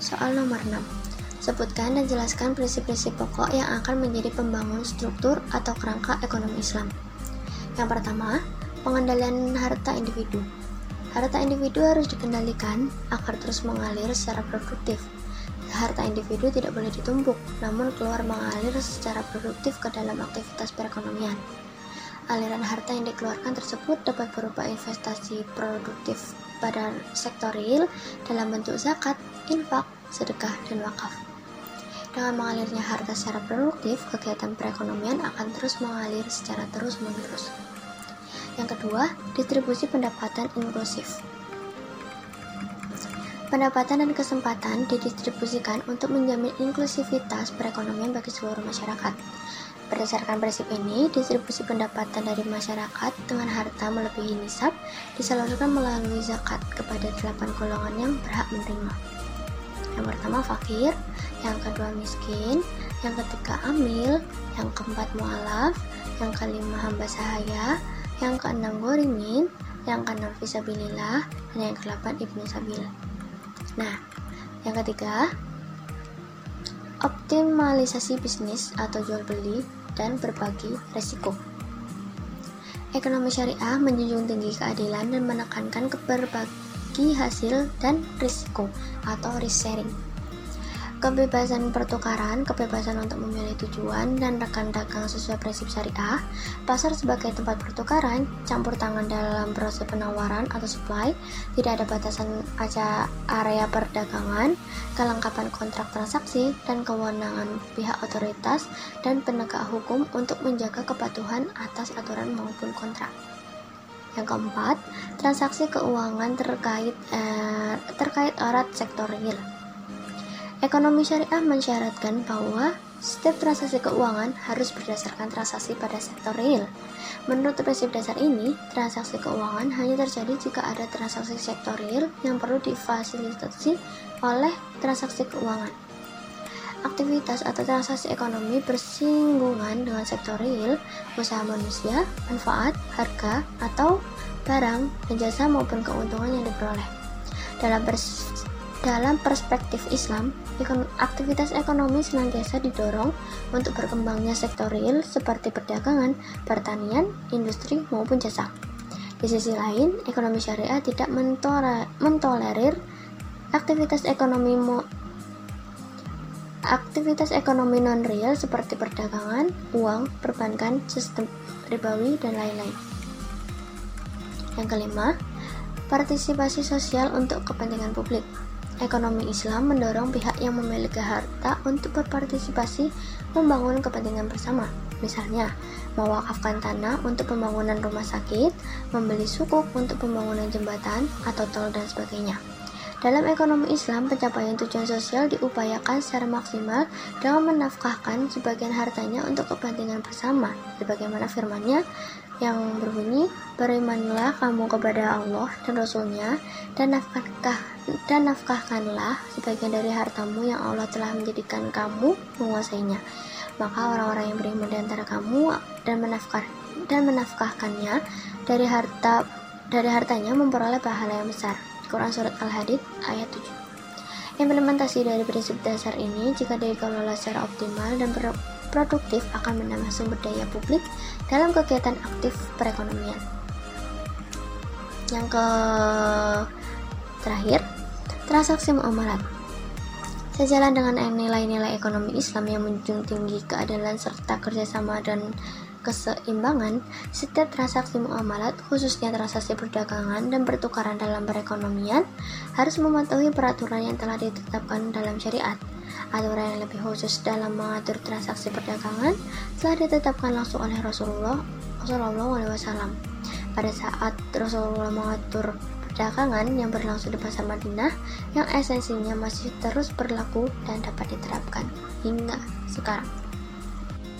Soal nomor 6. Sebutkan dan jelaskan prinsip-prinsip pokok yang akan menjadi pembangun struktur atau kerangka ekonomi Islam. Yang pertama, pengendalian harta individu. Harta individu harus dikendalikan agar terus mengalir secara produktif. Harta individu tidak boleh ditumpuk, namun keluar mengalir secara produktif ke dalam aktivitas perekonomian. Aliran harta yang dikeluarkan tersebut dapat berupa investasi produktif pada sektor real dalam bentuk zakat, infak, sedekah, dan wakaf. Dengan mengalirnya harta secara produktif, kegiatan perekonomian akan terus mengalir secara terus-menerus. Yang kedua, distribusi pendapatan inklusif. Pendapatan dan kesempatan didistribusikan untuk menjamin inklusivitas perekonomian bagi seluruh masyarakat. Berdasarkan prinsip ini, distribusi pendapatan dari masyarakat dengan harta melebihi nisab disalurkan melalui zakat kepada delapan golongan yang berhak menerima. Yang pertama fakir, yang kedua miskin, yang ketiga amil, yang keempat mualaf, yang kelima hamba sahaya, yang keenam gorimin, yang keenam visabilillah, dan yang kedelapan ibnu sabil. Nah, yang ketiga, optimalisasi bisnis atau jual beli dan berbagi resiko. Ekonomi syariah menjunjung tinggi keadilan dan menekankan berbagi hasil dan risiko atau risk sharing kebebasan pertukaran, kebebasan untuk memilih tujuan dan rekan dagang sesuai prinsip syariah, pasar sebagai tempat pertukaran, campur tangan dalam proses penawaran atau supply, tidak ada batasan aja area perdagangan, kelengkapan kontrak transaksi, dan kewenangan pihak otoritas dan penegak hukum untuk menjaga kepatuhan atas aturan maupun kontrak. Yang keempat, transaksi keuangan terkait eh, terkait erat sektor real. Ekonomi syariah mensyaratkan bahwa setiap transaksi keuangan harus berdasarkan transaksi pada sektor real. Menurut prinsip dasar ini, transaksi keuangan hanya terjadi jika ada transaksi sektor real yang perlu difasilitasi oleh transaksi keuangan. Aktivitas atau transaksi ekonomi bersinggungan dengan sektor real, usaha manusia, manfaat, harga, atau barang dan jasa maupun keuntungan yang diperoleh. Dalam dalam perspektif Islam, aktivitas ekonomi senantiasa didorong untuk berkembangnya sektor real seperti perdagangan, pertanian, industri, maupun jasa. Di sisi lain, ekonomi syariah tidak mentolerir aktivitas ekonomi aktivitas ekonomi non real seperti perdagangan, uang, perbankan, sistem ribawi, dan lain-lain. Yang kelima, partisipasi sosial untuk kepentingan publik. Ekonomi Islam mendorong pihak yang memiliki harta untuk berpartisipasi membangun kepentingan bersama. Misalnya, mewakafkan tanah untuk pembangunan rumah sakit, membeli sukuk untuk pembangunan jembatan atau tol dan sebagainya. Dalam ekonomi Islam, pencapaian tujuan sosial diupayakan secara maksimal dengan menafkahkan sebagian hartanya untuk kepentingan bersama, sebagaimana firmannya yang berbunyi, Berimanlah kamu kepada Allah dan Rasulnya, dan nafkah dan nafkahkanlah sebagian dari hartamu yang Allah telah menjadikan kamu menguasainya. Maka orang-orang yang beriman di antara kamu dan menafkah dan menafkahkannya dari harta dari hartanya memperoleh pahala yang besar. Quran surat Al-Hadid ayat 7. Implementasi dari prinsip dasar ini jika dikelola secara optimal dan produktif akan menambah sumber daya publik dalam kegiatan aktif perekonomian. Yang ke terakhir, transaksi muamalat. Sejalan dengan nilai-nilai ekonomi Islam yang menjunjung tinggi keadilan serta kerjasama dan keseimbangan, setiap transaksi muamalat, khususnya transaksi perdagangan dan pertukaran dalam perekonomian, harus mematuhi peraturan yang telah ditetapkan dalam syariat. Aturan yang lebih khusus dalam mengatur transaksi perdagangan telah ditetapkan langsung oleh Rasulullah SAW. Pada saat Rasulullah mengatur perdagangan yang berlangsung di pasar Madinah, yang esensinya masih terus berlaku dan dapat diterapkan hingga sekarang.